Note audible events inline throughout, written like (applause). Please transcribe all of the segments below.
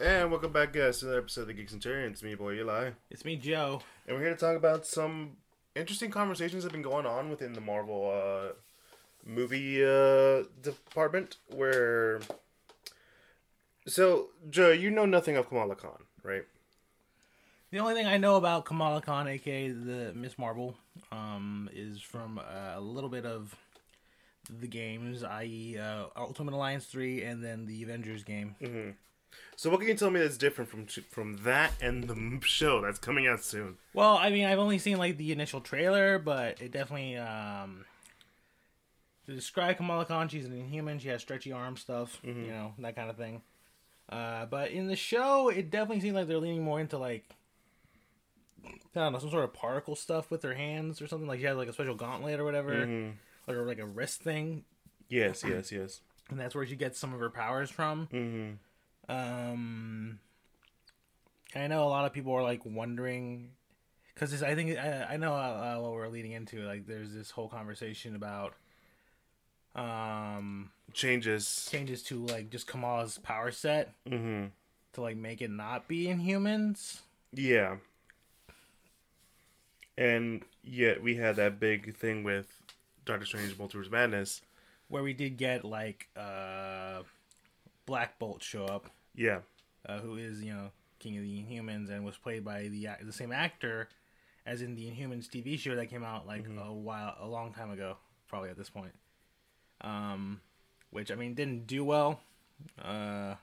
And welcome back, guys, to another episode of the Geek Centurions. It's me, boy Eli. It's me, Joe. And we're here to talk about some interesting conversations that have been going on within the Marvel uh, movie uh, department. Where. So, Joe, you know nothing of Kamala Khan, right? The only thing I know about Kamala Khan, aka the Ms. Marvel, um, is from uh, a little bit of the games, i.e., uh, Ultimate Alliance three, and then the Avengers game. Mm-hmm. So, what can you tell me that's different from from that and the show that's coming out soon? Well, I mean, I've only seen like the initial trailer, but it definitely um, to describe Kamala Khan, she's an Inhuman. She has stretchy arm stuff, Mm-hmm. you know, that kind of thing. Uh, but in the show, it definitely seems like they're leaning more into like I don't know some sort of particle stuff with her hands or something. Like she has like a special gauntlet or whatever, Mm-hmm. like a, like a wrist thing, Yes, yes, yes. and that's where she gets some of her powers from. Mm-hmm. Um, I know a lot of people are like wondering because I think I, I know uh, what we're leading into. Like, there's this whole conversation about um Changes. changes to like just Kamala's power set Mm-hmm. to like make it not be Inhumans. Yeah. And yet we had that big thing with Doctor Strange Multiverse Madness. Where we did get like uh Black Bolt show up, Yeah. uh, who is you know King of the Inhumans and was played by the the same actor as in the Inhumans TV show that came out like a while a long time ago, probably at this point. Um, which I mean didn't do well, uh,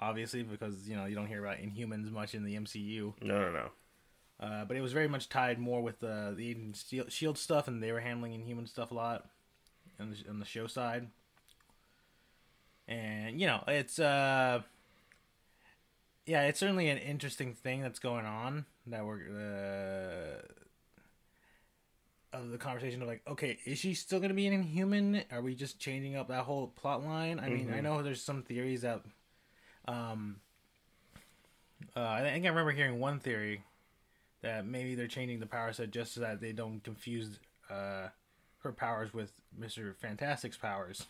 obviously because you know you don't hear about Inhumans much in the MCU. No, no, no. Uh, but it was very much tied more with the the Agent Shield stuff, and they were handling Inhuman stuff a lot on the, on the show side. And you know, it's uh, yeah, it's certainly an interesting thing that's going on that we're uh, of the conversation of like, okay, is she still gonna be an Inhuman? Are we just changing up that whole plot line? I mean, I know there's some theories that, um, uh, I think I remember hearing one theory that maybe they're changing the power set just so that they don't confuse uh, her powers with Mister Fantastic's powers,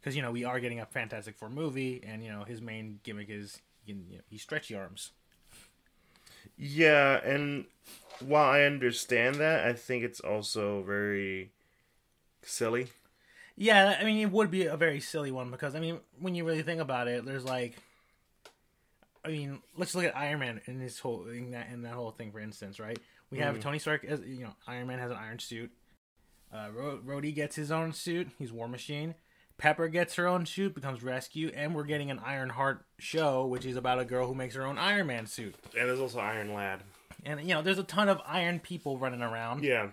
because you know we are getting a Fantastic Four movie, and you know his main gimmick is can, you know, he's stretchy arms. Yeah, and while I understand that, I think it's also very silly. Yeah, I mean it would be a very silly one because I mean when you really think about it, there's like, I mean let's look at Iron Man in his whole in that in that whole thing for instance, right? We have Tony Stark as you know Iron Man has an iron suit. Uh, Rhodey gets his own suit. He's War Machine. Pepper gets her own suit, becomes Rescue, and we're getting an Iron Heart show, which is about a girl who makes her own Iron Man suit. And there's also Iron Lad. And you know, there's a ton of Iron people running around. Yeah.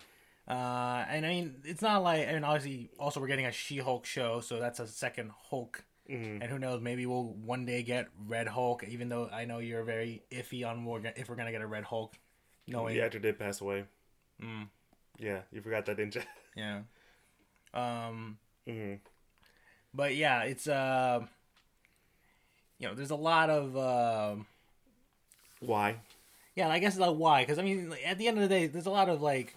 Uh, and I mean, it's not like, and obviously, also we're getting a She-Hulk show, so that's a second Hulk. Mhm. And who knows, maybe we'll one day get Red Hulk. Even though I know you're very iffy on if we're gonna get a Red Hulk. Knowing, The actor did pass away. Mm. Yeah, you forgot that, didn't you? yeah. (laughs) Um, hmm but yeah, it's uh, you know, there's a lot of uh, Why? yeah. I guess like why? Because I mean, at the end of the day, there's a lot of like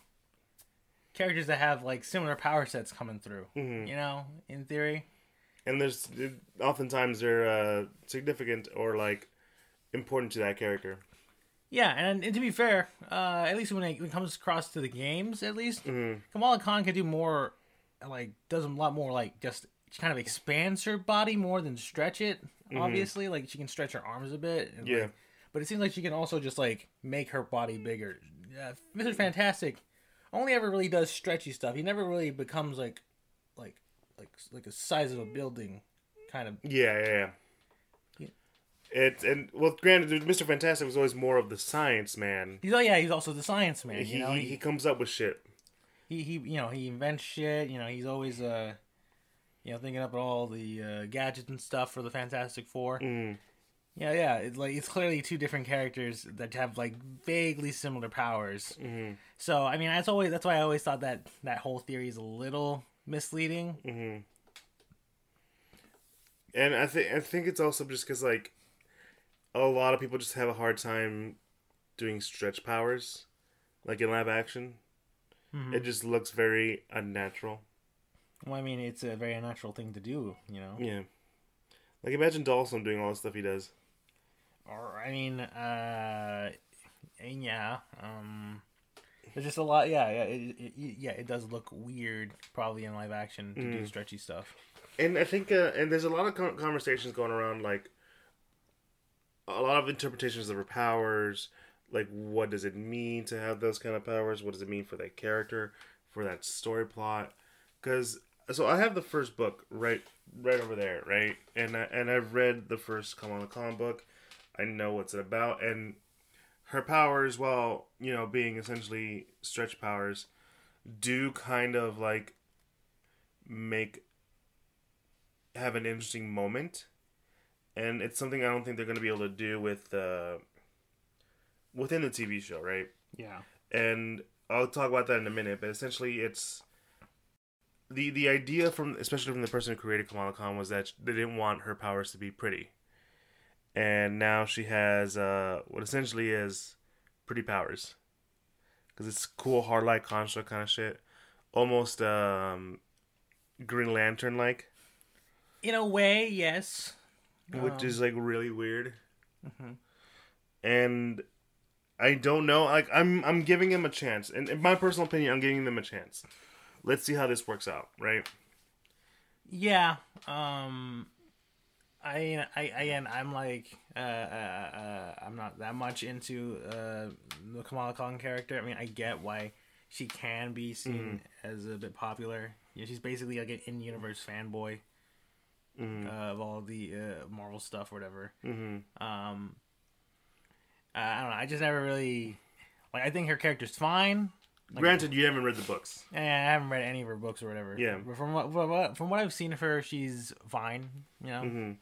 characters that have like similar power sets coming through. Mhm. You know, in theory. And there's oftentimes they're uh, significant or like important to that character. Yeah, and, and to be fair, uh, at least when it, when it comes across to the games, at least Mhm. Kamala Khan can do more, like does a lot more, like just kind of expands her body more than stretch it. Obviously, like she can stretch her arms a bit. and, Yeah. like- but it seems like she can also just like make her body bigger. Uh, Mr. Fantastic only ever really does stretchy stuff. He never really becomes like, like, like, like a size of a building, kind of. Yeah, yeah, yeah. Yeah. It and well, granted, Mr. Fantastic was always more of the science man. He's oh yeah, he's also the science man. he, You know, he he comes up with shit. he he you know he invents shit you know he's always uh you know thinking up all the uh, gadgets and stuff for the fantastic four Mm. yeah yeah it's like it's clearly two different characters that have like vaguely similar powers Mhm. so i mean that's always that's why i always thought that that whole theory is a little misleading hmm And I think I think it's also just because like a lot of people just have a hard time doing stretch powers, like in live action. Mhm. It just looks very unnatural. Well i mean it's a very unnatural thing to do you know Yeah, like imagine Dhalsim doing all the stuff he does. or I mean, uh, and yeah, um, there's just a lot. Yeah, yeah, it, it, yeah. It does look weird, probably in live action to do stretchy stuff. and I think, uh, and there's a lot of conversations going around, like a lot of interpretations of her powers. Like, what does it mean to have those kind of powers? What does it mean for that character, for that story plot? Because so I have the first book right, right over there, right, and I, and I've read the first Kamala Khan book. I know what's it about, and her powers, while you know being essentially stretch powers, do kind of like make have an interesting moment, and it's something I don't think they're going to be able to do with uh, within the TV show, right? Yeah. And I'll talk about that in a minute. But essentially, it's the the idea from especially from the person who created Kamala Khan was that they didn't want her powers to be pretty, and now she has uh, what essentially is pretty powers, because it's cool hard light construct kind of shit, almost um, Green Lantern like In a way, yes. which Um, is like really weird. Mhm. And I don't know. Like I'm, I'm giving him a chance. And in my personal opinion, I'm giving them a chance. Let's see how this works out, right? Yeah. Um I I again I'm like uh, uh, uh I'm not that much into uh the Kamala Khan character. I mean I get why she can be seen as a bit popular. Yeah, she's basically like an in universe fanboy Mm-hmm. uh, of all the uh, Marvel stuff or whatever. Mm-hmm. Um I don't know, I just never really like I think her character's fine. Granted, you haven't read the books. Eh, I haven't read any of her books or whatever. Yeah. But from what, from what from what I've seen of her, she's fine. You know. Mm-hmm.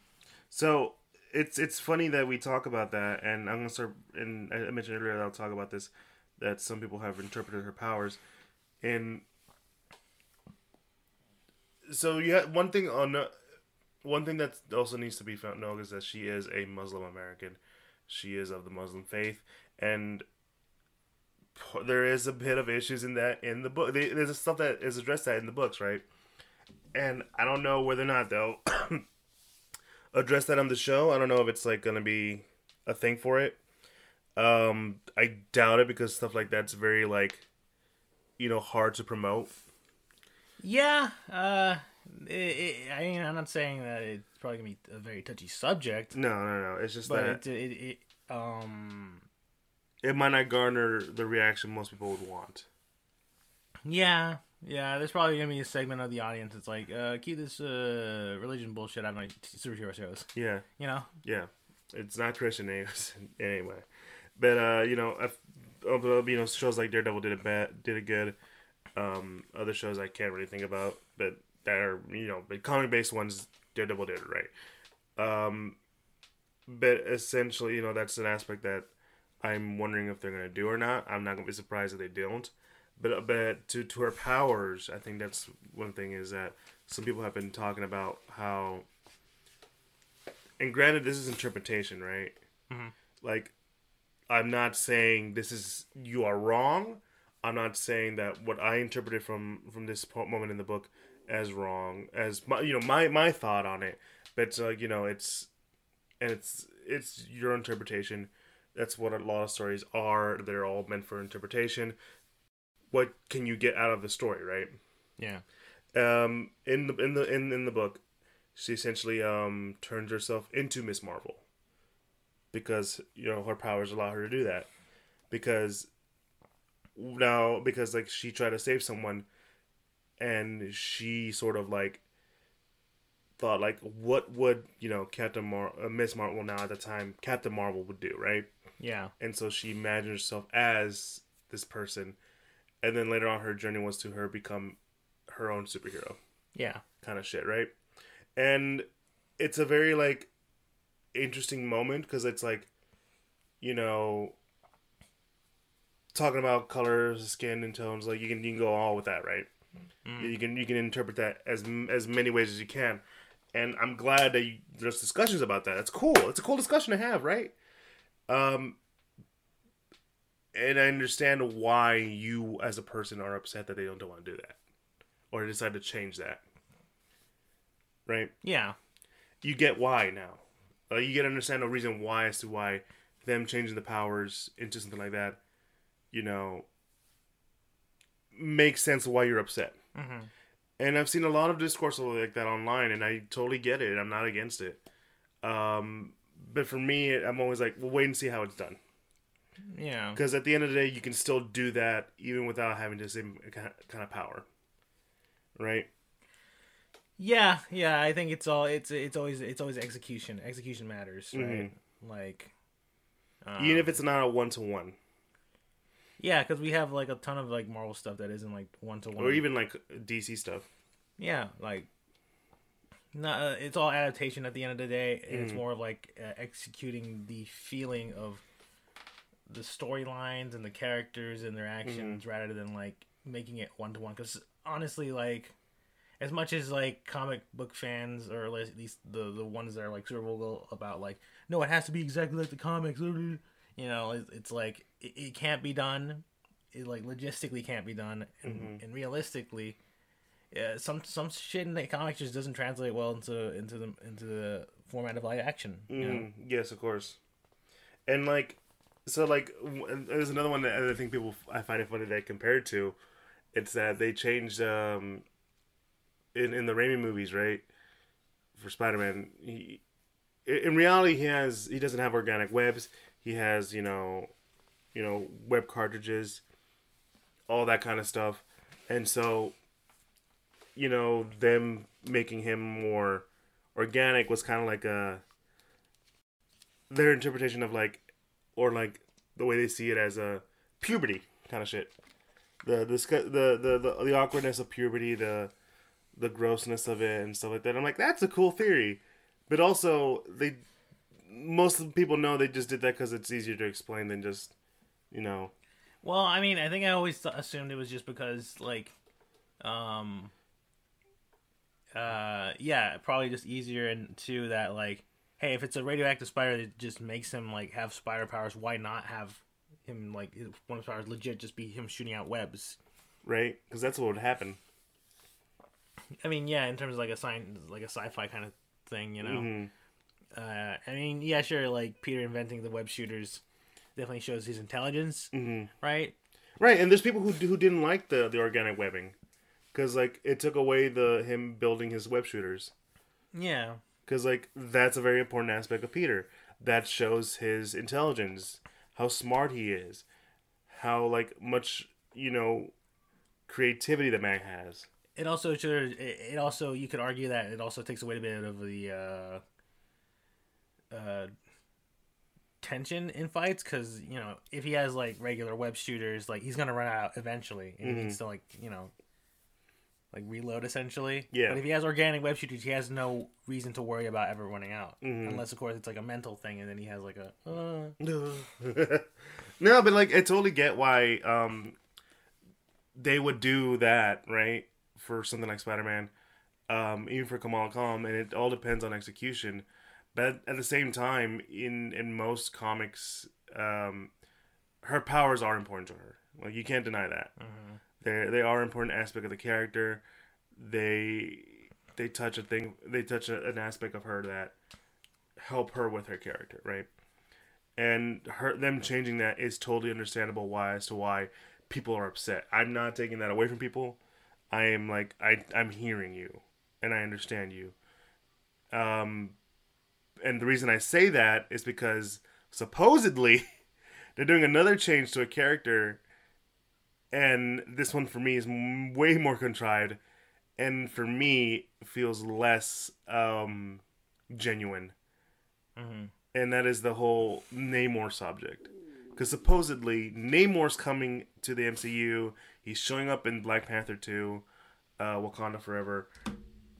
So it's it's funny that we talk about that, and I'm gonna start. And I mentioned earlier that I'll talk about this. That some people have interpreted her powers, and so you have one thing on one thing that also needs to be found known is that she is a Muslim American. She is of the Muslim faith, and there is a bit of issues in that in the book. They- There's stuff that is addressed that in the books, right? And I don't know whether or not they'll (coughs) address that on the show. I don't know if it's like gonna be a thing for it. Um, I doubt it because stuff like that's very like, you know, hard to promote. Yeah. Uh, it, it, I mean, I'm not saying that it's probably gonna be a very touchy subject, No, no, no. It's just but that it, it, it um it might not garner the reaction most people would want. yeah yeah. There's probably gonna be a segment of the audience that's like, uh, keep this uh religion bullshit out of my t- superhero shows. Yeah, You know. yeah. It's not Christian names (laughs) anyway, but uh, you know, uh, you know, shows like Daredevil did it bad, did it good. Um, other shows I can't really think about, but that are you know, but comic based ones, Daredevil did it right. Um, but essentially, you know, that's an aspect that I'm wondering if they're gonna do or not. I'm not gonna be surprised if they don't. But uh, but to to her powers, I think that's one thing is that some people have been talking about how. And granted, this is interpretation, right? Mm-hmm. Like, I'm not saying this is you are wrong. I'm not saying that what I interpreted from from this moment in the book as wrong as my you know my my thought on it. But it's like you know it's and it's it's your interpretation. That's what a lot of stories are. They're all meant for interpretation. What can you get out of the story, right? Yeah. Um, in the in the in, in the book, she essentially um turns herself into Ms. Marvel because you know her powers allow her to do that. Because now, because like she tried to save someone, and she sort of like thought like, what would you know Captain Mar uh, Ms. Marvel now at the time Captain Marvel would do, right? Yeah. and so she imagined herself as this person. And then later on her journey was to her become her own superhero. Yeah. kind of shit right? And it's a very like interesting moment because it's like you know talking about colors skin and tones like you can you can go all with that right? Mm. You can you can interpret that as as many ways as you can. And i'm glad that you, there's discussions about that. It's cool. It's a cool discussion to have right um and i understand why you as a person are upset that they don't, want to do that or decide to change that right Yeah. you get why now uh, you get to understand no reason why as to why them changing the powers into something like that, you know, makes sense why you're upset. Mm-hmm. And I've seen a lot of discourse like that online, and I totally get it. I'm not against it. Um, but for me, I'm always like, well, wait and see how it's done. Yeah. Because at the end of the day, you can still do that even without having the same kind of power, right? Yeah, yeah. I think it's all it's it's always it's always execution. Execution matters, right? Like, um, Even if it's not a one to one, yeah, because we have like a ton of like Marvel stuff that isn't like one to one, or even like DC stuff. yeah, like. Not, uh, it's all adaptation at the end of the day, and it's more of like uh, executing the feeling of the storylines and the characters and their actions rather than like making it one to one. Because honestly, like as much as like comic book fans or at least the the ones that are like super vocal about like no, it has to be exactly like the comics. You know, it's, it's like it, it can't be done. It like logistically can't be done, and, and realistically, yeah, some some shit in the comics just doesn't translate well into into the into the format of live action. You know? Mm, yes, of course. And like, so like, there's another one that I think people I find it funny that I compare to. It's that they changed um, in in the Raimi movies, right? For Spider Man, he in reality he has he doesn't have organic webs. He has you know, you know web cartridges, all that kind of stuff, and so you know them making him more organic was kind of like a their interpretation of like or like the way they see it as a puberty kind of shit. The the the the the, the awkwardness of puberty the the grossness of it and stuff like that. I'm like that's a cool theory. But also they most people know they just did that because it's easier to explain than just you know. Well, I mean, I think I always th- assumed it was just because, like, um, uh, yeah, probably just easier, and two that like, hey, if it's a radioactive spider that just makes him like have spider powers, why not have him like his- one of his powers legit just be him shooting out webs? right because that's what would happen I mean, yeah, in terms of like a science, like a sci-fi kind of thing, you know. Mhm. Uh, I mean, yeah, sure, like Peter inventing the web shooters definitely shows his intelligence, Mhm. right? Right, and there's people who who didn't like the the organic webbing, because like it took away the him building his web shooters. Yeah, Because like that's a very important aspect of Peter. That shows his intelligence, how smart he is, how like much you know creativity the man has. it also should. It, also you could argue that it also takes away a bit of the uh, uh, tension in fights because you know if he has like regular web shooters, like he's gonna run out eventually, and he Mm-hmm. can still like you know. Like reload essentially, Yeah. But if he has organic web shooters, he has no reason to worry about ever running out, Mm-hmm. unless of course it's like a mental thing, and then he has like a. Uh, (laughs) no, but like I totally get why um they would do that, right? For something like Spider Man, um, even for Kamala Khan, and it all depends on execution. But at the same time, in in most comics, um, her powers are important to her. Like you can't deny that. They they are an important aspect of the character. They they touch a thing. They touch a, an aspect of her that help her with her character, right? and her them changing that is totally understandable why as to why people are upset. I'm not taking that away from people. I am like I I'm hearing you and I understand you. Um and the reason I say that is because supposedly (laughs) they're doing another change to a character and this one for me is m- way more contrived and for me feels less um genuine and that is the whole Namor subject. Because supposedly Namor's coming to the MCU. He's showing up in Black Panther 2, uh, Wakanda Forever,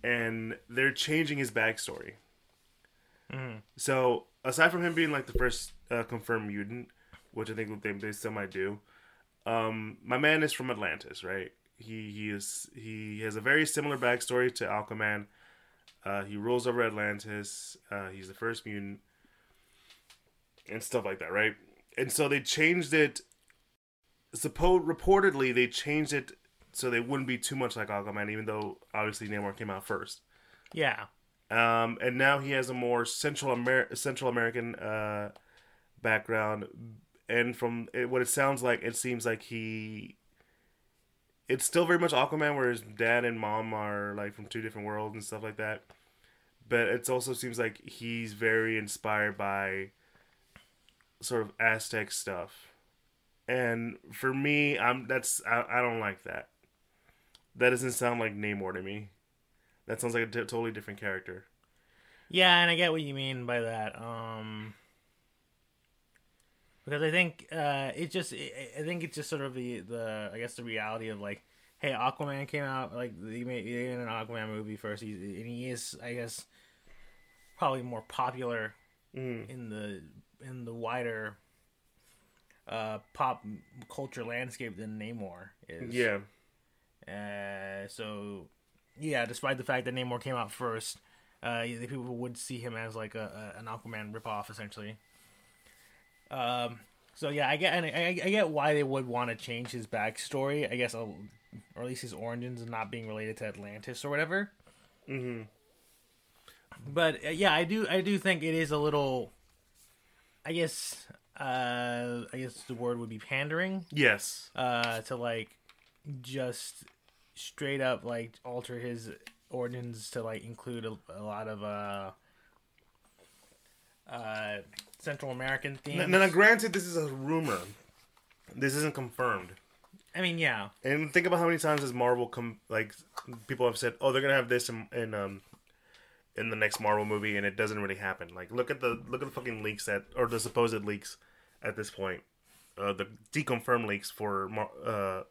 and they're changing his backstory. So aside from him being like the first uh, confirmed mutant, which I think they, they still might do, um, my man is from Atlantis, right? He he is he has a very similar backstory to Aquaman. Uh, he rules over Atlantis. Uh, he's the first mutant and stuff like that, right? And so they changed it. Suppose reportedly they changed it so they wouldn't be too much like Aquaman, even though obviously Namor came out first. yeah, Um, and now he has a more Central Amer- Central American uh, background, and from it, what it sounds like, it seems like he. It's still very much Aquaman, where his dad and mom are like from two different worlds and stuff like that. But it also seems like he's very inspired by sort of Aztec stuff, and for me, I'm that's I, I don't like that. That doesn't sound like Namor to me. That sounds like a t- totally different character. Yeah, and I get what you mean by that. Um, because I think uh, it just, I think it's just sort of the the I guess the reality of like, hey, Aquaman came out like he made, he made an Aquaman movie first, he, and he is, I guess, probably more popular Mm. in the in the wider uh, pop culture landscape than Namor is. Yeah, Uh, so, yeah, despite the fact that Namor came out first, uh, the people would see him as like a, a an Aquaman ripoff, essentially. Um. So yeah, I get and I, I get why they would want to change his backstory. I guess, uh, or at least his origins not being related to Atlantis or whatever. hmm But uh, yeah, I do I do think it is a little. I guess uh I guess the word would be pandering. yes, uh to like just straight up like alter his origins to like include a, a lot of uh uh Central American themes. Now, now, granted, this is a rumor. This isn't confirmed. I mean, yeah, And think about how many times has Marvel come like people have said, "Oh, they're gonna have this in, in um in the next Marvel movie," and it doesn't really happen. Like look at the look at the fucking leaks that or the supposed leaks at this point, uh, the deconfirmed leaks for uh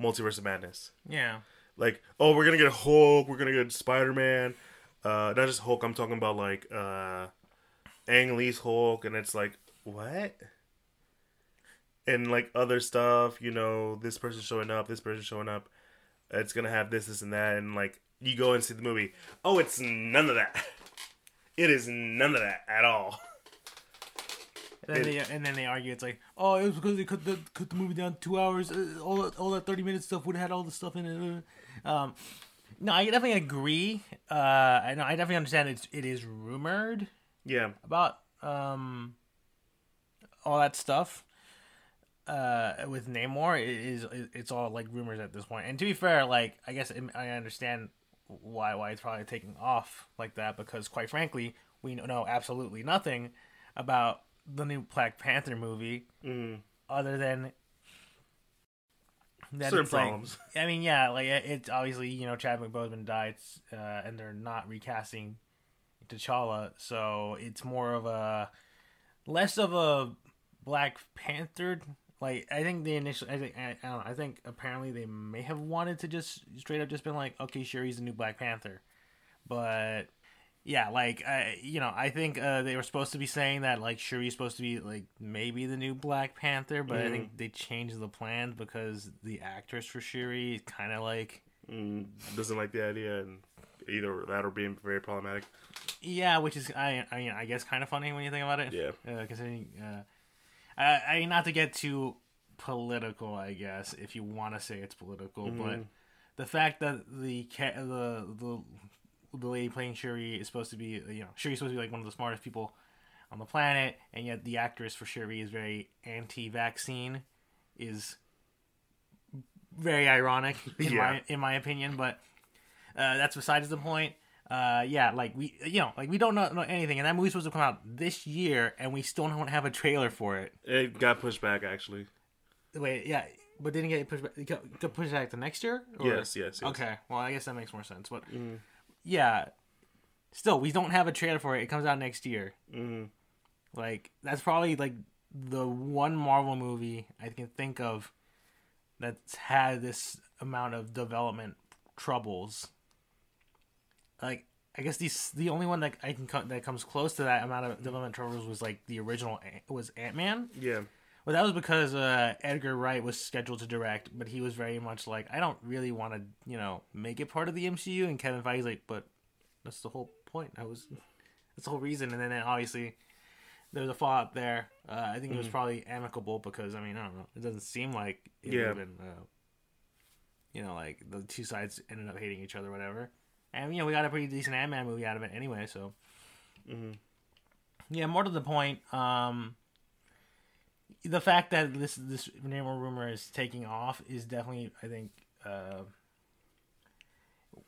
Multiverse of Madness. yeah, Like, oh, we're gonna get Hulk, we're gonna get Spider Man, uh, not just Hulk. I'm talking about like uh, Ang Lee's Hulk, and it's like what? And like other stuff, you know, this person showing up, this person showing up. It's gonna have this, this, and that, and like you go and see the movie. Oh, it's none of that. It is none of that at all. and then, they, and then they argue it's like, oh, it was because they cut the cut the movie down to two hours. Uh, all that, all that thirty minute stuff would have had all the stuff in it. Uh, Um, no, I definitely agree. Uh, I know I definitely understand it's it is rumored. Yeah, about um all that stuff uh with Namor it is it's all like rumors at this point. And to be fair, like I guess I understand why why it's probably taking off like that because quite frankly, we know absolutely nothing about the new Black Panther movie mm. other than that certain it's like problems. I mean, yeah, like it's obviously you know Chadwick Boseman died, uh, and they're not recasting T'Challa, so it's more of a less of a Black Panther. Like I think the initial, I think I, I don't know. I think apparently they may have wanted to just straight up just been like, okay, sure, he's the new Black Panther, but yeah, like I, you know, I think uh, they were supposed to be saying that like Shuri's supposed to be like maybe the new Black Panther, but I think they changed the plans because the actress for Shuri kind of like Mm, doesn't like the idea, and either that or being very problematic. yeah, which is I I mean I guess kind of funny when you think about it. Yeah. uh, considering uh, I I not to get too political, I guess if you want to say it's political, but the fact that the ca- the the the lady playing Shuri is supposed to be you know Shuri's supposed to be like one of the smartest people on the planet, and yet the actress for Shuri is very anti-vaccine, is very ironic in Yeah. my in my opinion. But uh, that's besides the point. Uh, yeah, like we, you know, like we don't know, know anything, and that movie's supposed to come out this year, and we still don't have a trailer for it. It got pushed back actually. Wait, yeah, but didn't get pushed back. it got- pushed back to next year. Or- Yes, yes, yes. Okay, well, I guess that makes more sense. But Mhm. yeah, still, we don't have a trailer for it. It comes out next year. hmm Like that's probably like the one Marvel movie I can think of that's had this amount of development troubles. Like I guess these the only one that I can co- that comes close to that amount of development troubles was like the original Ant- was Ant Man. Yeah. Well, that was because uh, Edgar Wright was scheduled to direct, but he was very much like, I don't really want to, you know, make it part of the MCU. And Kevin Feige's like, but that's the whole point. I was, that's the whole reason. And then obviously there was a fallout there. Uh, I think it was probably amicable because I mean, I don't know, it doesn't seem like it Yeah. been, uh, you know, like the two sides ended up hating each other, whatever. And you know we got a pretty decent Ant Man movie out of it anyway. So, Mhm. yeah. More to the point, um, the fact that this this Namor rumor is taking off is definitely, I think, uh,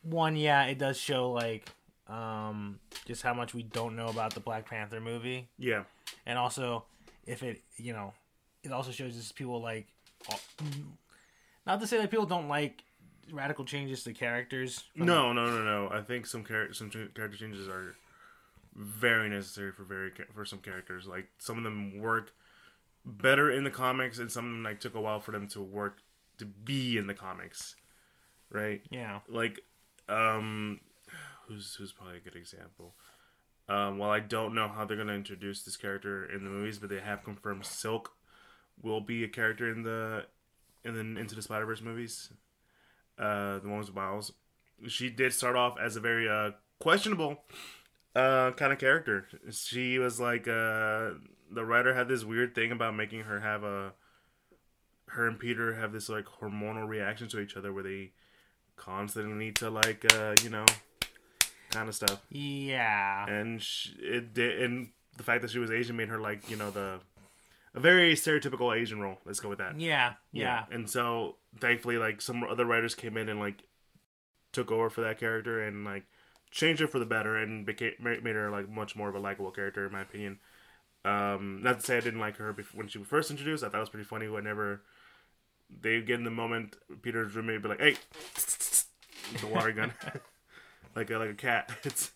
one. Yeah, it does show like um just how much we don't know about the Black Panther movie Yeah. and also if it you know it also shows just people like not to say that people don't like radical changes to characters No, no, no, no. I think some char- some ch- character changes are very necessary for very for some characters. Like some of them work better in the comics, and some of them like took a while for them to work to be in the comics, right? yeah Like, um, who's who's probably a good example. Um, well, I don't know how they're gonna introduce this character in the movies, but they have confirmed Silk will be a character in the in the Into the Spider Verse movies. Uh, the one with Miles. She did start off as a very uh, questionable uh, kind of character. She was like uh, the writer had this weird thing about making her have a her and Peter have this like hormonal reaction to each other where they constantly need to like uh, you know kind of stuff yeah and sh it did and the fact that she was asian made her like you know the a very stereotypical asian role. Let's go with that. Yeah yeah. And so thankfully like some other writers came in and like took over for that character and like changed her for the better and became made her like much more of a likable character in my opinion. Um not to say i didn't like her before, when she was first introduced. I thought it was pretty funny whenever they get in the moment peter's roommate be like hey (laughs) the water gun. (laughs) Like a like a cat. (laughs) It's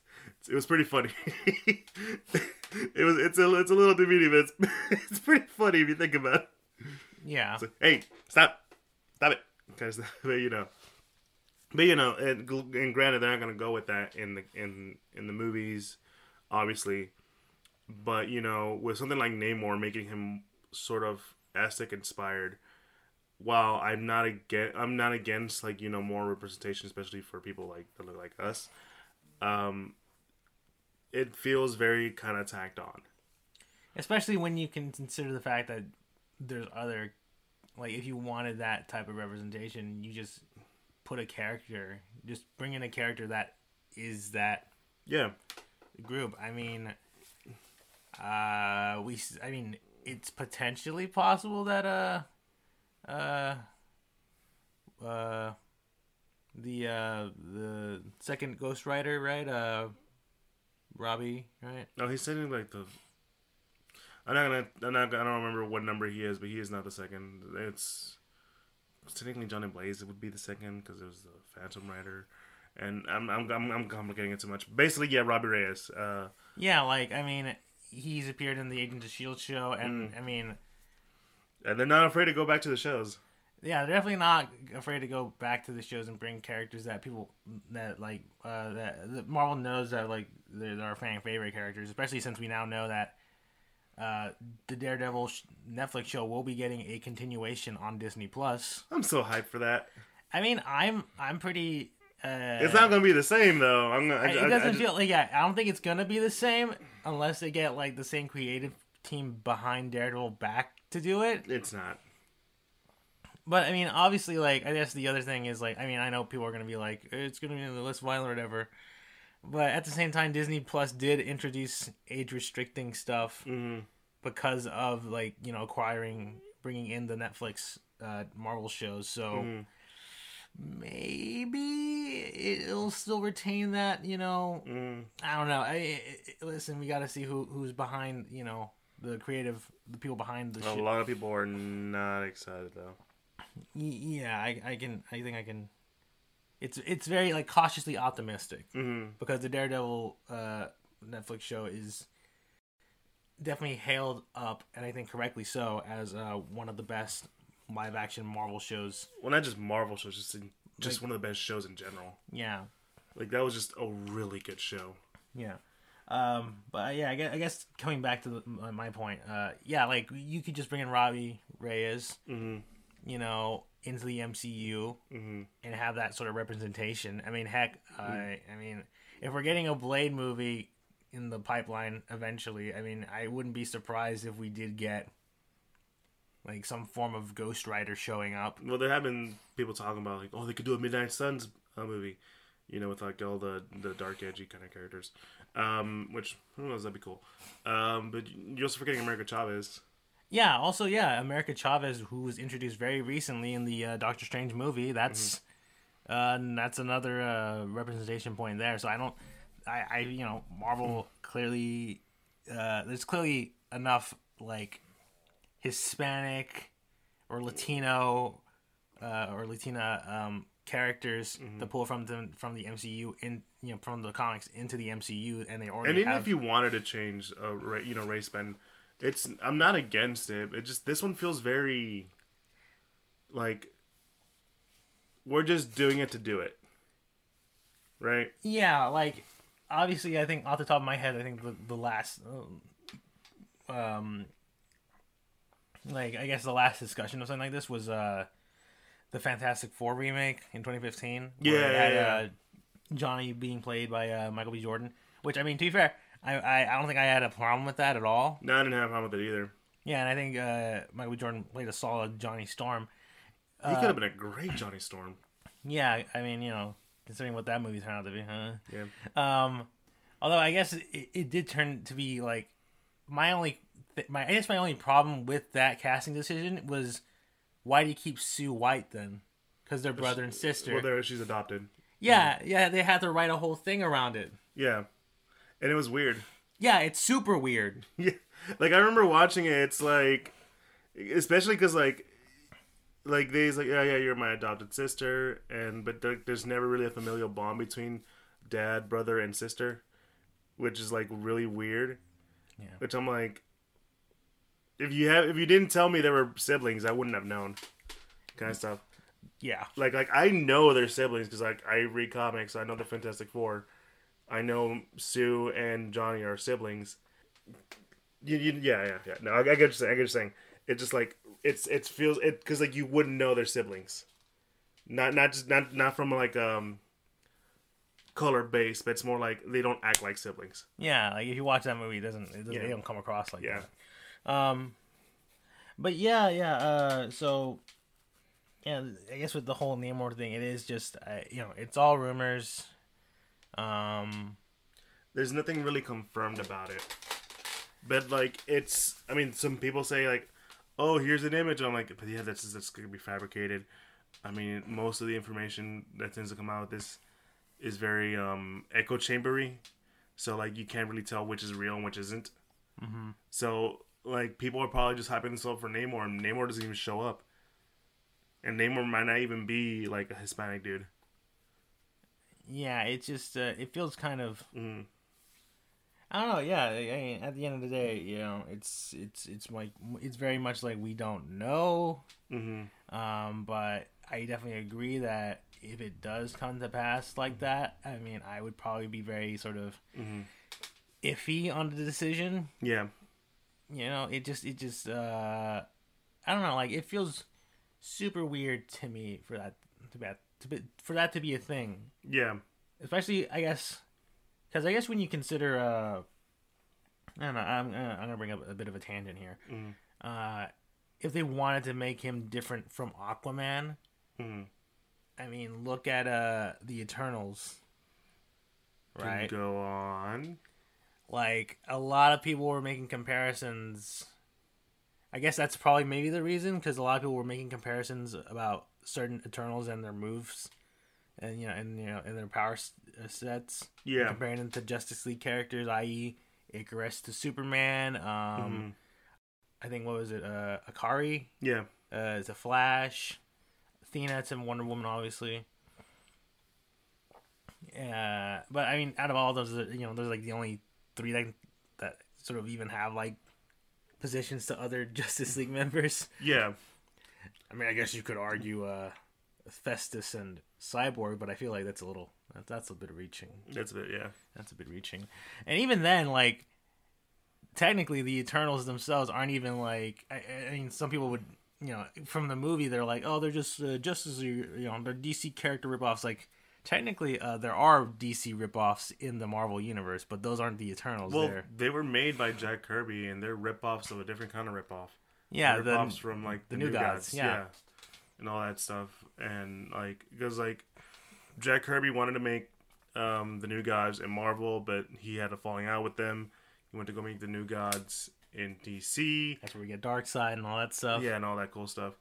it was pretty funny. (laughs) it was it's a it's a little demeaning, but it's (laughs) it's pretty funny if you think about it. yeah like, hey, stop, stop it, because (laughs) but you know, but you know, and, and granted, they're not gonna go with that in the in in the movies, obviously, but you know, with something like Namor making him sort of Aztec inspired. While I'm not against, I'm not against like you know more representation, especially for people like that look like us. Um, it feels very kind of tacked on. especially when you can consider the fact that there's other like if you wanted that type of representation you just put a character just bring in a character that is that Yeah, group. I mean, uh, we. s- I mean, it's potentially possible that uh, uh, uh, the uh the second Ghost Rider, right? Uh, Robbie, right? No, he's sitting like the. I'm not gonna. I'm not. I don't remember what number he is, but he is not the second. It's technically Johnny Blaze. It would be the second because it was the Phantom Rider, and I'm I'm I'm, I'm complicating it too much. Basically, yeah, Robbie Reyes. Uh, Yeah, like I mean, he's appeared in the Agent of Shield show, and I mean, and they're not afraid to go back to the shows. Yeah, they're definitely not afraid to go back to the shows and bring characters that people that like uh, that, that Marvel knows that like they're, they're our fan favorite characters, especially since we now know that uh, the Daredevil sh- Netflix show will be getting a continuation on Disney Plus. I'm so hyped for that. I mean, I'm I'm pretty. Uh, It's not gonna be the same though. I'm gonna. I, it I- I doesn't just- feel like yeah. I don't think it's gonna be the same unless they get like the same creative team behind Daredevil back to do it. It's not. But I mean, obviously, like I guess the other thing is like I mean I know people are gonna be like it's gonna be the less violent or whatever, but at the same time, Disney Plus did introduce age restricting stuff hmm because of like you know acquiring bringing in the Netflix uh, Marvel shows. So Mhm. maybe it'll still retain that you know mm I don't know. I, I, listen, we got to see who who's behind. You know, the creative, the people behind the show. A shit. lot of people are not excited though. Yeah, I, I can. I think I can. It's it's very like cautiously optimistic hmm because the Daredevil uh, Netflix show is definitely hailed up, and I think correctly so, as uh, one of the best live action Marvel shows. Well, not just Marvel shows, just in, just Like- one of the best shows in general. Yeah, Like that was just a really good show. yeah. Um, but yeah, I guess, I guess coming back to the, my point, uh, yeah, like you could just bring in Robbie Reyes, hmm you know, into the MCU hmm and have that sort of representation. I mean, heck, I I mean, if we're getting a Blade movie in the pipeline eventually, I mean, I wouldn't be surprised if we did get like some form of Ghost Rider showing up. Well, there have been people talking about like, oh, they could do a Midnight Suns uh, movie, You know, with like all the the dark edgy kind of characters. Um, which who knows that'd be cool. Um, but you're also forgetting America Chavez. Yeah. Also, yeah, America Chavez, who was introduced very recently in the uh, Doctor Strange movie. That's uh, that's another uh, representation point there. So I don't, I, I you know, Marvel clearly, uh, there's clearly enough like Hispanic or Latino uh, or Latina um, characters to pull from the from the MCU in you know from the comics into the MCU, and they already And even have. if you wanted to change a ra- you know race bend, it's I'm not against it. It just this one feels very like we're just doing it to do it, right? Yeah, like obviously, I think off the top of my head, I think the the last, um, like I guess the last discussion of something like this was uh the Fantastic Four remake in 2015. where Yeah, had, yeah, yeah. Uh, Johnny being played by uh, Michael B. Jordan, which I mean, to be fair, I, I I don't think I had a problem with that at all. No, I didn't have a problem with it either. Yeah, and I think uh, Michael Jordan played a solid Johnny Storm. He Uh, could have been a great Johnny Storm. Yeah, I mean, you know, considering what that movie turned out to be, huh? Yeah. Um, although I guess it, it did turn to be like my only, th- my I guess my only problem with that casting decision was why do you keep Sue White then? Because they're brother and sister. Well, there she's adopted. yeah, yeah, they had to write a whole thing around it. Yeah, and it was weird. Yeah, it's super weird. (laughs) Yeah, like I remember watching it. It's like, especially because like, like they's like, yeah, yeah, you're my adopted sister, and but there, there's never really a familial bond between dad, brother, and sister, which is like really weird. Yeah. Which I'm like, if you have, if you didn't tell me they were siblings, I wouldn't have known. Kind of stuff. Yeah, Like, like I know they're siblings because like I read comics. I know the Fantastic Four. I know Sue and Johnny are siblings. You, you, yeah, yeah, yeah. No, I, I get you're saying. I get you're saying. It just like it's it feels it because like you wouldn't know they're siblings. Not not just not not from like um color base, but it's more like they don't act like siblings. yeah. Like if you watch that movie, it doesn't, it doesn't Yeah. they don't come across like Yeah. that. Um, but yeah, yeah. Uh, so yeah, I guess with the whole Namor thing, it is just uh, you know, it's all rumors. Um, There's nothing really confirmed about it. But like it's I mean, some people say like, Oh, here's an image. I'm like, but yeah, that's that's gonna be fabricated. I mean, most of the information that tends to come out with this is very um echo chambery. So like you can't really tell which is real and which isn't. Mm-hmm. So like people are probably just hyping this up for Namor, and Namor doesn't even show up. And Namor might not even be like a Hispanic dude. Yeah, it just uh, it feels kind of Mm. I don't know. Yeah, I mean, at the end of the day, you know, it's it's it's like it's very much like we don't know. Mm-hmm. Um, but I definitely agree that if it does come to pass like that, I mean, I would probably be very sort of Mm-hmm. iffy on the decision. Yeah. You know, it just it just uh, I don't know. Like it feels super weird to me for that to be to be for that to be a thing. Yeah. especially I guess because I guess when you consider uh I don't know I'm uh, I'm gonna bring up a bit of a tangent here. Mhm. Uh, if they wanted to make him different from Aquaman, Mm-hmm. I mean, look at uh the Eternals, right? Go on. Like a lot of people were making comparisons. I guess that's probably maybe the reason because a lot of people were making comparisons about certain Eternals and their moves, and you know, and you know, and their power uh, sets. Yeah. comparing them to Justice League characters, i.e., Ikaris to Superman. Um, Mhm. I think what was it? Uh, Akari Yeah. uh, it's a Flash, Athena to Wonder Woman, obviously. Yeah, but I mean, out of all those, uh, you know, there's like the only three that that sort of even have like positions to other (laughs) Justice League members. Yeah. I mean, I guess you could argue uh, Phastos and Cyborg, but I feel like that's a little that's a bit reaching. That's it. Yeah. That's a bit reaching. And even then, like, technically, the Eternals themselves aren't even like. I, I mean, some people would, you know, from the movie, they're like, oh, they're just uh, Justice, League, you know, they're DC character ripoffs. Like, technically, uh, there are DC ripoffs in the Marvel universe, but those aren't the Eternals. Well, they're, they were made by Jack Kirby, and they're ripoffs of a different kind of ripoff. Yeah, the, from like the, New, Gods, yeah. yeah. and all that stuff, and like because like Jack Kirby wanted to make um, the New Gods in Marvel, but he had a falling out with them. He went to go meet the New Gods in DC. That's where we get Darkseid and all that stuff. Yeah, and all that cool stuff.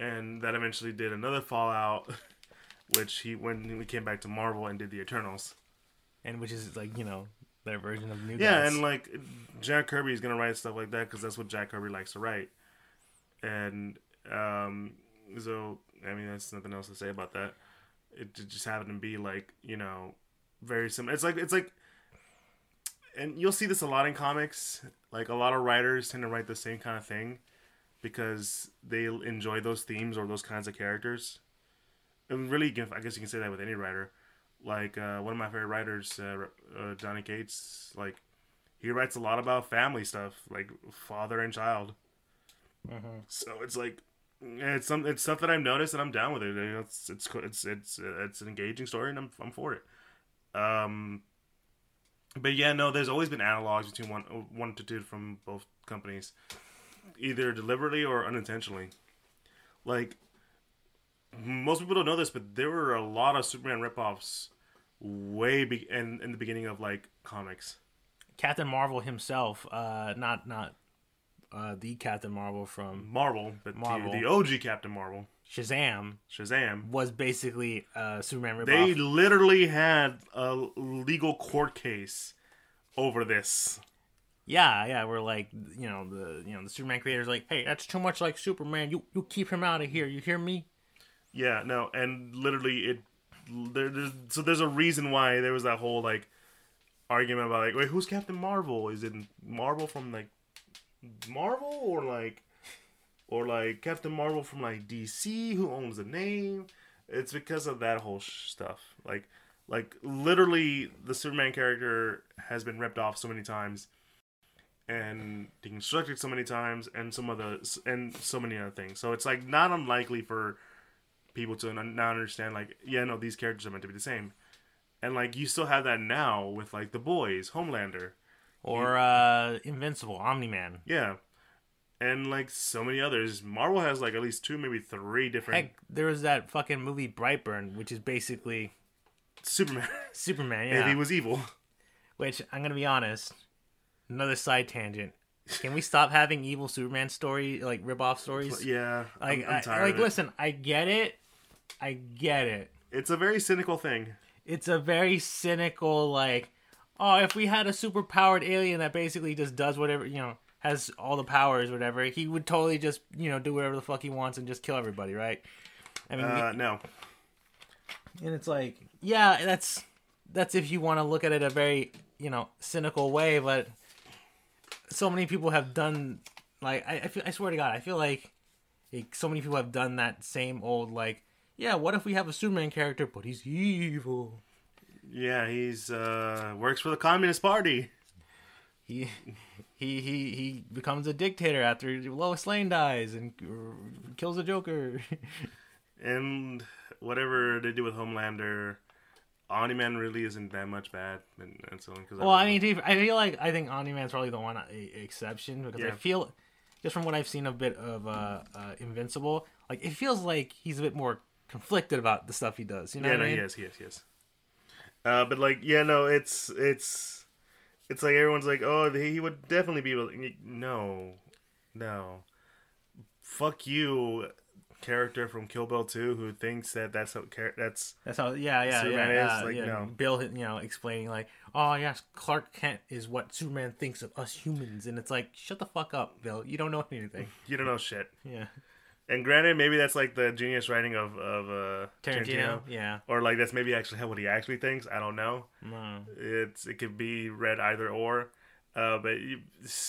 And that eventually did another Fallout, (laughs) which he when we came back to Marvel and did the Eternals. And which is like you know their version of New Yeah, Gods. and like Jack Kirby is gonna write stuff like that because that's what Jack Kirby likes to write. And um, so I mean, that's nothing else to say about that. It just happened to be like you know very similar. It's like it's like, and you'll see this a lot in comics. Like a lot of writers tend to write the same kind of thing because they enjoy those themes or those kinds of characters. And really, I guess you can say that with any writer. Like uh, one of my favorite writers, uh, uh, Donny Cates, like he writes a lot about family stuff, like father and child. Mhm. So it's like it's some it's stuff that I've noticed and I'm down with it. You know, it's it's it's it's it's an engaging story and I'm I'm for it. Um, but yeah, no, there's always been analogs between one one to two from both companies, either deliberately or unintentionally. Like most people don't know this, but there were a lot of Superman ripoffs way be- in in the beginning of like comics. Captain Marvel himself, uh, not not uh, the Captain Marvel from Marvel, but Marvel. The, the OG Captain Marvel, Shazam, Shazam. was basically a Superman ripoff. They literally had a legal court case over this. Yeah, yeah, we're like, you know, the you know the Superman creators like, hey, that's too much like Superman. You you keep him out of here. You hear me? Yeah, no, and literally it. There, there's, so there's a reason why there was that whole like argument about like, wait, who's Captain Marvel? Is it Marvel from like Marvel or like or like Captain Marvel from like DC? Who owns the name? It's because of that whole sh- stuff. Like, like literally, the Superman character has been ripped off so many times and deconstructed so many times, and some of the and so many other things. So it's like not unlikely for people to not understand. Like, yeah, no, these characters are meant to be the same, and like you still have that now with like the boys, Homelander, Or uh, Invincible, Omni Man. yeah, and like so many others. Marvel has like at least two, maybe three different Heck, there was that fucking movie Brightburn, which is basically Superman (laughs) Superman. if Yeah. he was evil. Which I'm gonna be honest, another side tangent. Can we stop having evil Superman story like rip off stories? Yeah, Like, I'm, I'm I- like, of it. listen, I get it, I get it. It's a very cynical thing. It's a very cynical, like, oh, if we had a super powered alien that basically just does whatever, you know, has all the powers, whatever, he would totally just, you know, do whatever the fuck he wants and just kill everybody, right? I mean, Uh, no, and it's like, yeah, that's that's if you want to look at it a very, you know, cynical way, but so many people have done like I I, feel, I swear to God, I feel like, like so many people have done that same old like, yeah, what if we have a Superman character but he's evil? yeah, he's uh works for the Communist Party. He he he he becomes a dictator after Lois Lane dies and kills a Joker. (laughs) And whatever they do with Homelander, Omni Man really isn't that much bad. And that's only because Well, I mean, to be- I feel like I think Omni Man's probably the one uh, exception because I feel just from what I've seen a bit of uh, uh, Invincible, like it feels like he's a bit more conflicted about the stuff he does. You know yeah, no, I mean? he is, he is, he is. Uh, but like, yeah, no, it's it's it's like everyone's like, oh, he would definitely be able. No, no, fuck you, character from Kill Bill Two, who thinks that that's how that's That's how. Yeah, yeah, Superman yeah. is, uh, like, yeah. no. Bill, you know, explaining like, oh yes, Clark Kent is what Superman thinks of us humans, and it's like, shut the fuck up, Bill. You don't know anything. (laughs) you don't know shit. Yeah, And granted, maybe that's like the genius writing of of uh, Tarantino. Yeah. or like that's maybe actually what he actually thinks. I don't know. No. It's it could be read either or, uh, but you,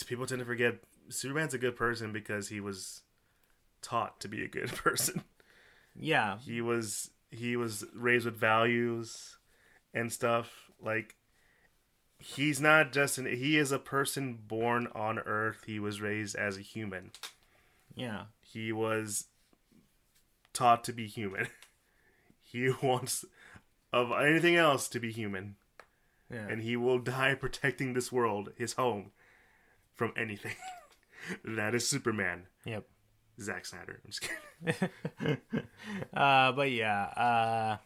people tend to forget Superman's a good person because he was taught to be a good (laughs) person. Yeah. he was he was raised with values and stuff like he's not just an he is a person born on earth he was raised as a human Yeah. He was taught to be human (laughs) he wants of anything else to be human Yeah. and he will die protecting this world his home from anything (laughs) that is superman Yep. Zack Snyder. I'm just kidding. (laughs) uh, but yeah, uh,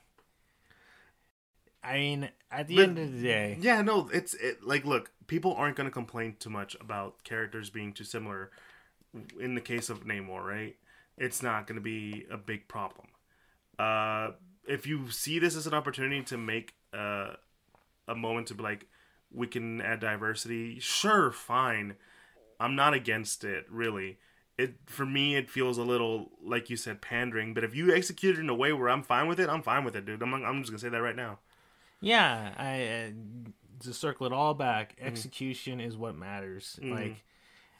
I mean, at the But- end of the day, Yeah, no, it's it, like look, people aren't going to complain too much about characters being too similar. In the case of Namor, right? It's not going to be a big problem. Uh, if you see this as an opportunity to make uh, a moment to be like, we can add diversity, sure, fine. I'm not against it, really. It for me, it feels a little like you said, pandering. But if you execute it in a way where I'm fine with it, I'm fine with it, dude. I'm, I'm just gonna say that right now. yeah, I uh, to circle it all back, Mm-hmm. execution is what matters. Like,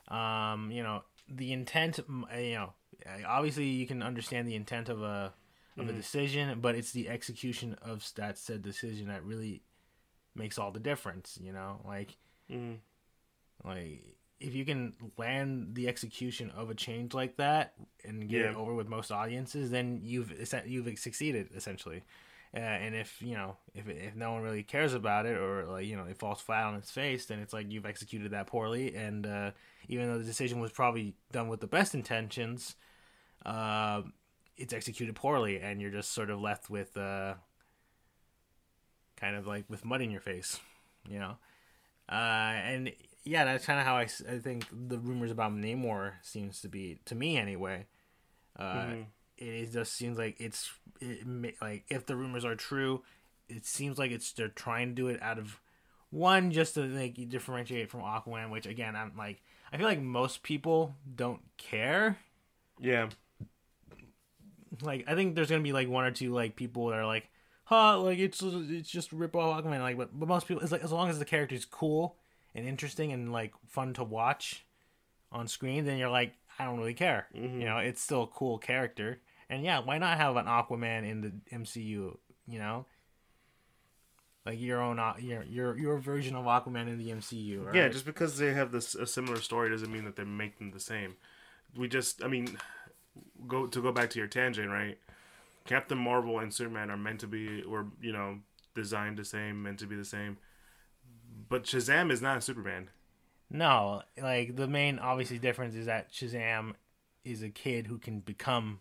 um, you know, the intent. uh, You know, uh, obviously you can understand the intent of a of Mm-hmm. a decision, but it's the execution of that said decision that really makes all the difference. You know, like, Mhm. like if you can land the execution of a change like that and get it over with most audiences, then you've you've succeeded essentially. Uh, and if you know if if no one really cares about it or like you know it falls flat on its face, then it's like you've executed that poorly. And uh, even though the decision was probably done with the best intentions, uh, it's executed poorly, and you're just sort of left with uh, kind of like with mud in your face, you know. Uh, and yeah, that's kind of how I, I think the rumors about Namor seems to be to me anyway. Uh, Mhm. It is- just seems like it's it, like if the rumors are true, it seems like it's they're trying to do it out of one just to like differentiate from Aquaman, which again I'm like I feel like most people don't care. Yeah. Like I think there's gonna be like one or two like people that are like, huh, like it's it's just rip off Aquaman. Like, but, but most people it's like as long as the character's cool and interesting and like fun to watch on screen, then you're like, I don't really care. Mhm. You know, it's still a cool character. And yeah, why not have an Aquaman in the MCU? You know, like your own uh, your your your version of Aquaman in the MCU. Right? Yeah, just because they have this a similar story doesn't mean that they make them the same. We just, I mean, go to go back to your tangent, right? Captain Marvel and Superman are meant to be, or you know, designed the same, meant to be the same. But Shazam is not a Superman. No, like the main obviously difference is that Shazam is a kid who can become,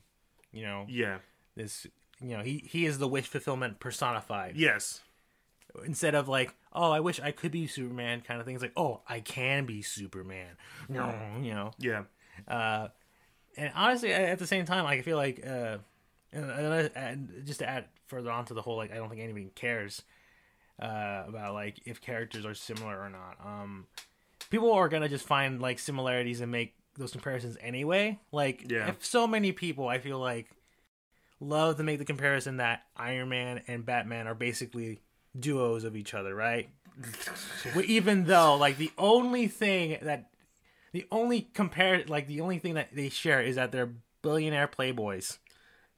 you know, Yeah. this. You know, he he is the wish fulfillment personified. Yes. Instead of like, oh, I wish I could be Superman, kind of thing. It's like, oh, I can be Superman. No, (laughs) you know. Yeah. Uh, and honestly, at the same time, like, I feel like, uh, and, and, and just to add further on to the whole, like, I don't think anybody cares uh, about like if characters are similar or not. Um, people are gonna just find like similarities and make those comparisons anyway. Like, Yeah. if so many people, I feel like, love to make the comparison that Iron Man and Batman are basically duos of each other, right? (laughs) Even though like the only thing that the only compare like the only thing that they share is that they're billionaire playboys.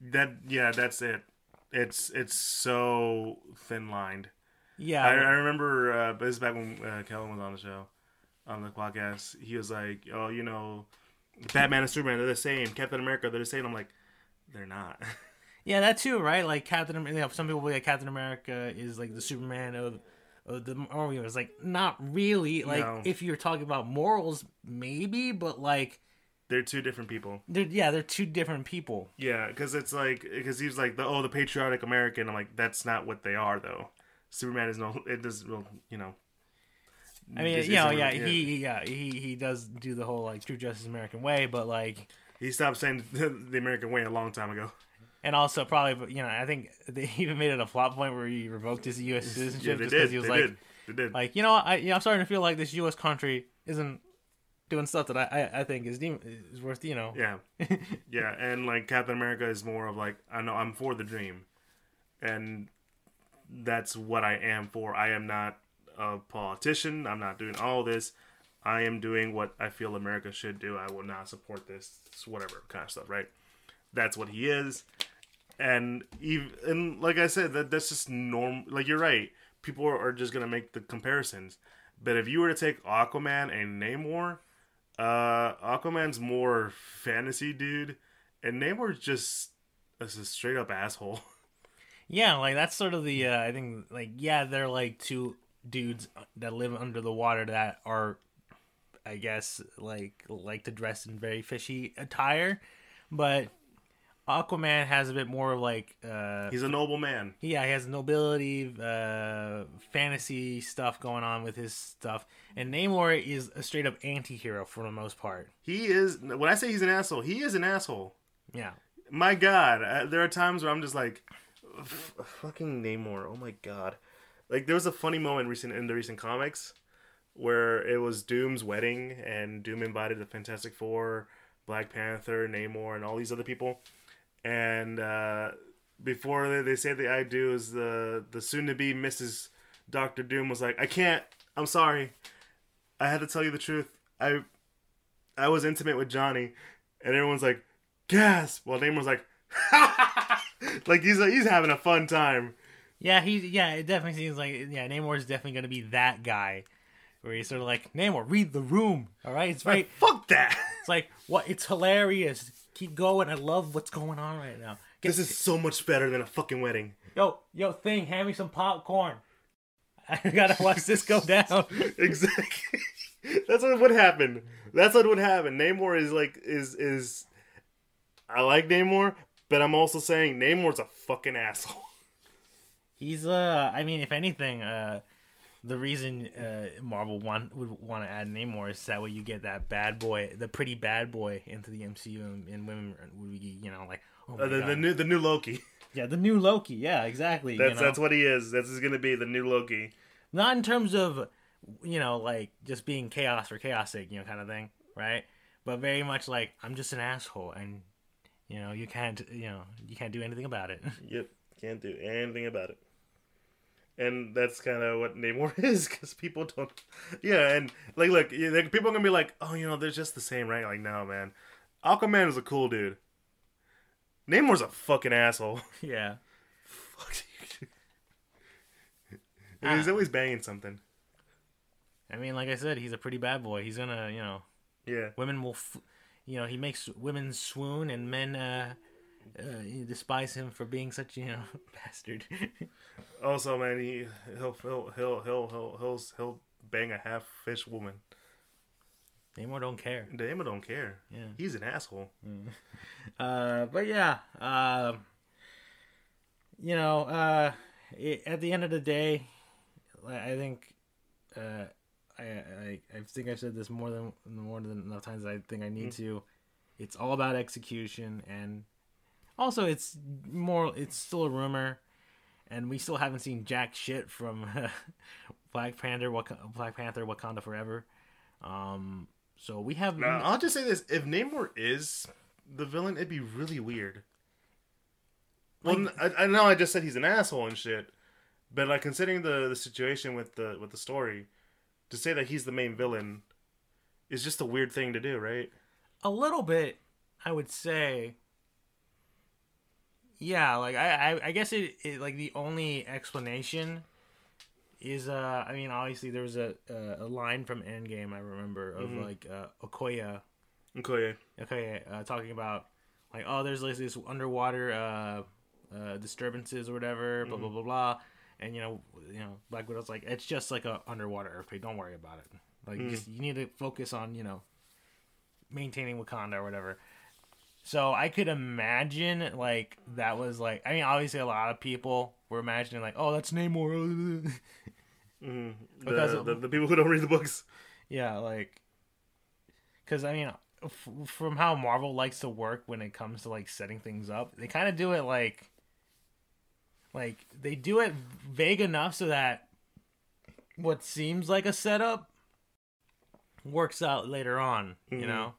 That yeah, that's it. It's it's so thin lined. Yeah, I, I remember uh, this is back when uh, Kellen was on the show, on the podcast. He was like, "Oh, you know, Batman and Superman they're the same. Captain America they're the same." I'm like, "They're not." (laughs) yeah, that too, right? Like Captain, you know, some people believe like Captain America is like the Superman of, of the Marvel oh, universe. Like, not really. Like, No. if you're talking about morals, maybe, but like, they're two different people. they're yeah, they're two different people. Yeah, because it's like because he's like the oh the patriotic American. I'm like that's not what they are though. Superman is no it does well you know. I mean, you know, isn't- yeah, he yeah he he does do the whole like true justice American way, but like. he stopped saying (laughs) the American way a long time ago. And also, probably, you know, I think they (laughs) even made it a plot point where he revoked his U.S. Yeah, citizenship they just because he was they like, did. They did. like, you know, I, you know, I'm starting to feel like this U.S. country isn't doing stuff that I, I, I think is de- is worth, you know. Yeah, (laughs) yeah, and like Captain America is more of like I know I'm for the dream, and that's what I am for. I am not a politician. I'm not doing all this. I am doing what I feel America should do. I will not support this, whatever kind of stuff. Right? That's what he is, and even and like I said, that that's just norm. Like you're right. People are, are just gonna make the comparisons. But if you were to take Aquaman and Namor, uh, Aquaman's more fantasy dude, and Namor's just a straight up asshole. (laughs) Yeah, like that's sort of the uh, I think like yeah, they're like two dudes that live under the water that are, I guess like like to dress in very fishy attire, but Aquaman has a bit more of like uh He's a noble man. yeah, he has nobility, uh fantasy stuff going on with his stuff. And Namor is a straight up anti-hero for the most part. He is. When I say he's an asshole, he is an asshole. Yeah. My God, uh, there are times where I'm just like, fucking Namor. Oh my God. Like there was a funny moment recent in the recent comics where it was Doom's wedding and Doom invited the Fantastic Four, Black Panther, Namor, and all these other people. And uh, before they, they say the I do is the the soon to be Mrs. Doctor Doom was like, I can't. I'm sorry. I had to tell you the truth. I I was intimate with Johnny, and everyone's like, gasp. Well, Namor's like, (laughs) like he's he's having a fun time. Yeah, he yeah, it definitely seems like yeah, Namor is definitely gonna be that guy. Where he's sort of like, Namor, read the room. Alright? It's right Like, fuck that. (laughs) it's like what it's hilarious. Keep going. I love what's going on right now. Get, This is so much better than a fucking wedding. yo, yo, thing, hand me some popcorn. (laughs) I gotta watch this go down. (laughs) exactly. That's what would happen. That's what would happen. Namor is like is is. I like Namor, but I'm also saying Namor's a fucking asshole. He's uh I mean if anything, uh the reason uh Marvel want would want to add Namor is that way you get that bad boy, the pretty bad boy into the MCU and, and women would be, you know, like oh my Uh, the, God. the new the new Loki. Yeah, the new Loki. Yeah, exactly. That's you know? that's what he is. That's is gonna be the new Loki. not in terms of you know like just being chaos for chaos sake, you know, kind of thing, right? But very much like I'm just an asshole, and you know you can't you know you can't do anything about it. (laughs) Yep, can't do anything about it. And that's kind of what Namor (laughs) is, because people don't. Yeah, and like, look, yeah, like, people are gonna be like, "Oh, you know, they're just the same, right?" Like, no, man. Aquaman is a cool dude. Namor's a fucking asshole. (laughs) yeah, Fuck. And he's Ah. always banging something. I mean, like I said, he's a pretty bad boy. He's gonna you know Yeah. women will, f- you know, he makes women swoon and men uh, uh despise him for being such you know (laughs) bastard. Also, man, he he'll he'll he'll he'll he'll he'll, he'll bang a half fish woman. Namor don't care. Namor don't care. Yeah. He's an asshole. (laughs) Uh, but yeah, um, you know, uh, i at the end of the day, I I think, uh, I, I I think I've said this more than more than enough times. I think I need to. It's all about execution, and also it's more. It's still a rumor, and we still haven't seen jack shit from (laughs) Black Panther. Wak- Black Panther, Wakanda Forever. Um, so we have. Now, I'll just say this: if Namor is the villain, it'd be really weird. Well, I, I know I just said he's an asshole and shit, but like considering the the situation with the with the story, to say that he's the main villain is just a weird thing to do, right? a little bit i would say yeah like i i, I guess it, it like the only explanation is uh i mean obviously there was a a, a line from endgame i remember of like uh Okoye Okay. okay uh, talking about like oh there's like this underwater uh uh disturbances or whatever blah blah blah blah. And you know you know black widow's like it's just like a underwater earthquake don't worry about it. Like you just you need to focus on you know maintaining wakanda or whatever so i could imagine like that was like i mean obviously a lot of people were imagining like oh that's namor (laughs) hmm The, Because- the the people who don't read the books. Yeah, like, because I mean, f- from how Marvel likes to work when it comes to like setting things up, they kind of do it like, like they do it vague enough so that what seems like a setup works out later on. You Mhm. know?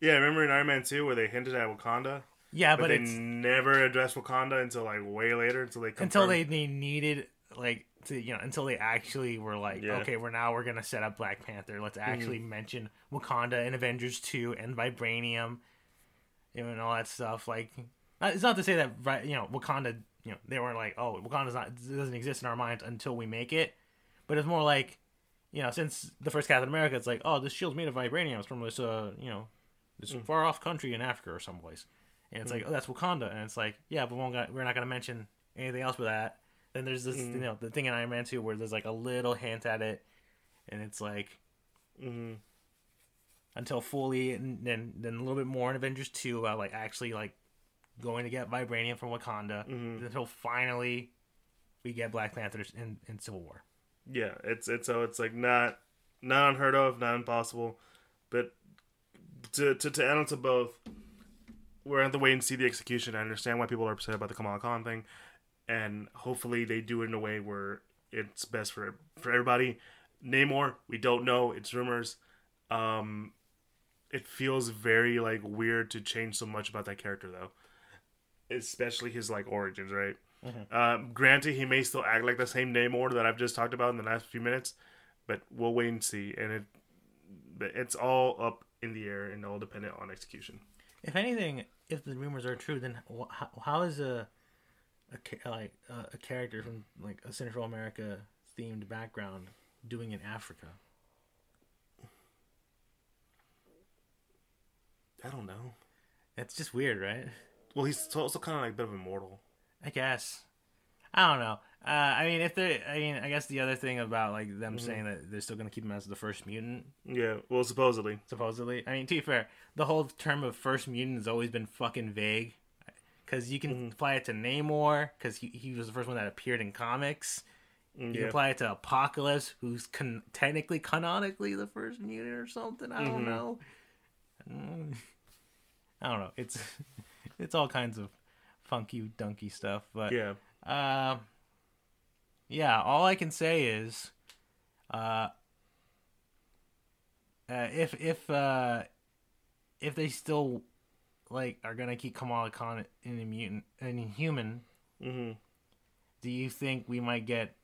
Yeah, remember in Iron Man two where they hinted at Wakanda, Yeah, but, but, they it's never addressed Wakanda until like way later until they until they they needed like to you know until they actually were like Yeah. okay we're now we're gonna set up Black Panther. Let's actually mention Wakanda in Avengers two and vibranium and all that stuff like it's not to say that right you know Wakanda you know they weren't like oh Wakanda's not it doesn't exist in our minds until we make it but it's more like you know since the first Captain America it's like oh this shield's made of vibranium it's from this uh you know this far off country in Africa or someplace and it's like oh that's Wakanda and it's like yeah but we won't got, we're not gonna mention anything else with that then there's this you know the thing in Iron Man 2 where there's like a little hint at it and it's like Mhm. until fully and then then a little bit more in Avengers 2 about like actually like going to get vibranium from Wakanda Mhm. until finally we get Black Panthers in, in Civil War. Yeah, it's it's so it's like not not unheard of, not impossible, but to to to add on to both, we're at the wait and see the execution. I understand why people are upset about the Kamala Khan thing, and hopefully they do it in a way where it's best for for everybody. Namor, we don't know. It's rumors. Um, it feels very like weird to change so much about that character though, especially his like origins, right? Um, granted, he may still act like the same Namor that I've just talked about in the last few minutes, but we'll wait and see. And it, it's all up in the air and all dependent on execution. If anything, if the rumors are true, then how, how is a, a like uh, a character from like a Central America themed background doing in Africa? I don't know. It's just weird, right? Well, he's also kind of like a bit of immortal. I guess. I don't know. Uh, I mean, if they, I mean, I guess the other thing about like them saying that they're still gonna keep him as the first mutant, Yeah, well, supposedly. supposedly. I mean, to be fair, the whole term of first mutant has always been fucking vague, because you can apply it to Namor, because he he was the first one that appeared in comics. You can apply it to Apocalypse, who's con- technically canonically the first mutant or something. I don't Mhm. know. Mm. (laughs) I don't know. It's (laughs) it's all kinds of funky dunky stuff, but yeah, uh, yeah, all I can say is, uh, uh if if uh, if they still like are gonna keep Kamala Khan in a mutant in human, hmm do you think we might get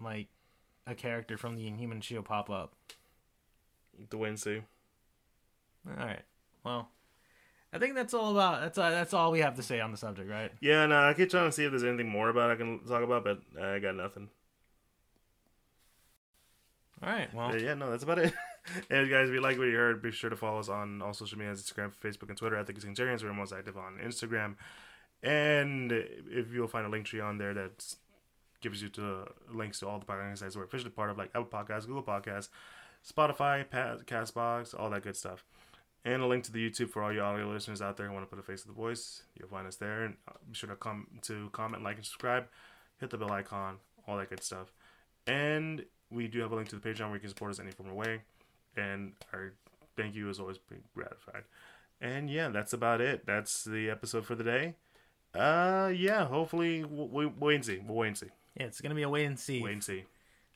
like a character from the Inhuman Shield pop up? the see. All right, well. I think that's all about that's uh, that's all we have to say on the subject, right? Yeah, no, I keep trying to see if there's anything more about I can talk about, but I got nothing. All right, well, Uh, yeah, no, that's about it. (laughs) and guys, if you like what you heard, be sure to follow us on all social media, Instagram, Facebook, and Twitter at the Geek Centurions. We're most active on Instagram. And if you'll find a link tree on there that gives you to links to all the podcast sites we're officially part of, like Apple Podcasts, Google Podcasts, Spotify, Castbox, all that good stuff. And a link to the YouTube for all you audio listeners out there who want to put a face to the voice. You'll find us there. And uh, be sure to come to comment, like, and subscribe. Hit the bell icon, all that good stuff. And we do have a link to the Patreon where you can support us any form of way. And our thank you is always being gratified. And yeah, that's about it. That's the episode for the day. Uh, yeah, hopefully we'll, we'll wait and see. We'll wait and see. yeah, it's gonna be a wait and see Wait and see.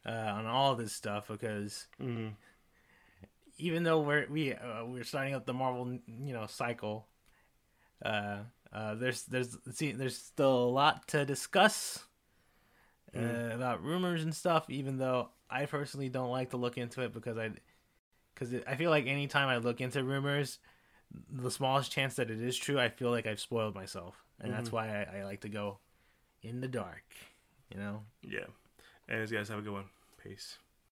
uh, on all this stuff because hmm even though we're we uh, we're starting up the Marvel you know cycle, uh, uh, there's there's see there's still a lot to discuss uh, about rumors and stuff. Even though I personally don't like to look into it because I because I feel like anytime I look into rumors, the smallest chance that it is true, I feel like I've spoiled myself, and that's why I, I like to go in the dark. You know. Yeah. And you guys have a good one. Peace.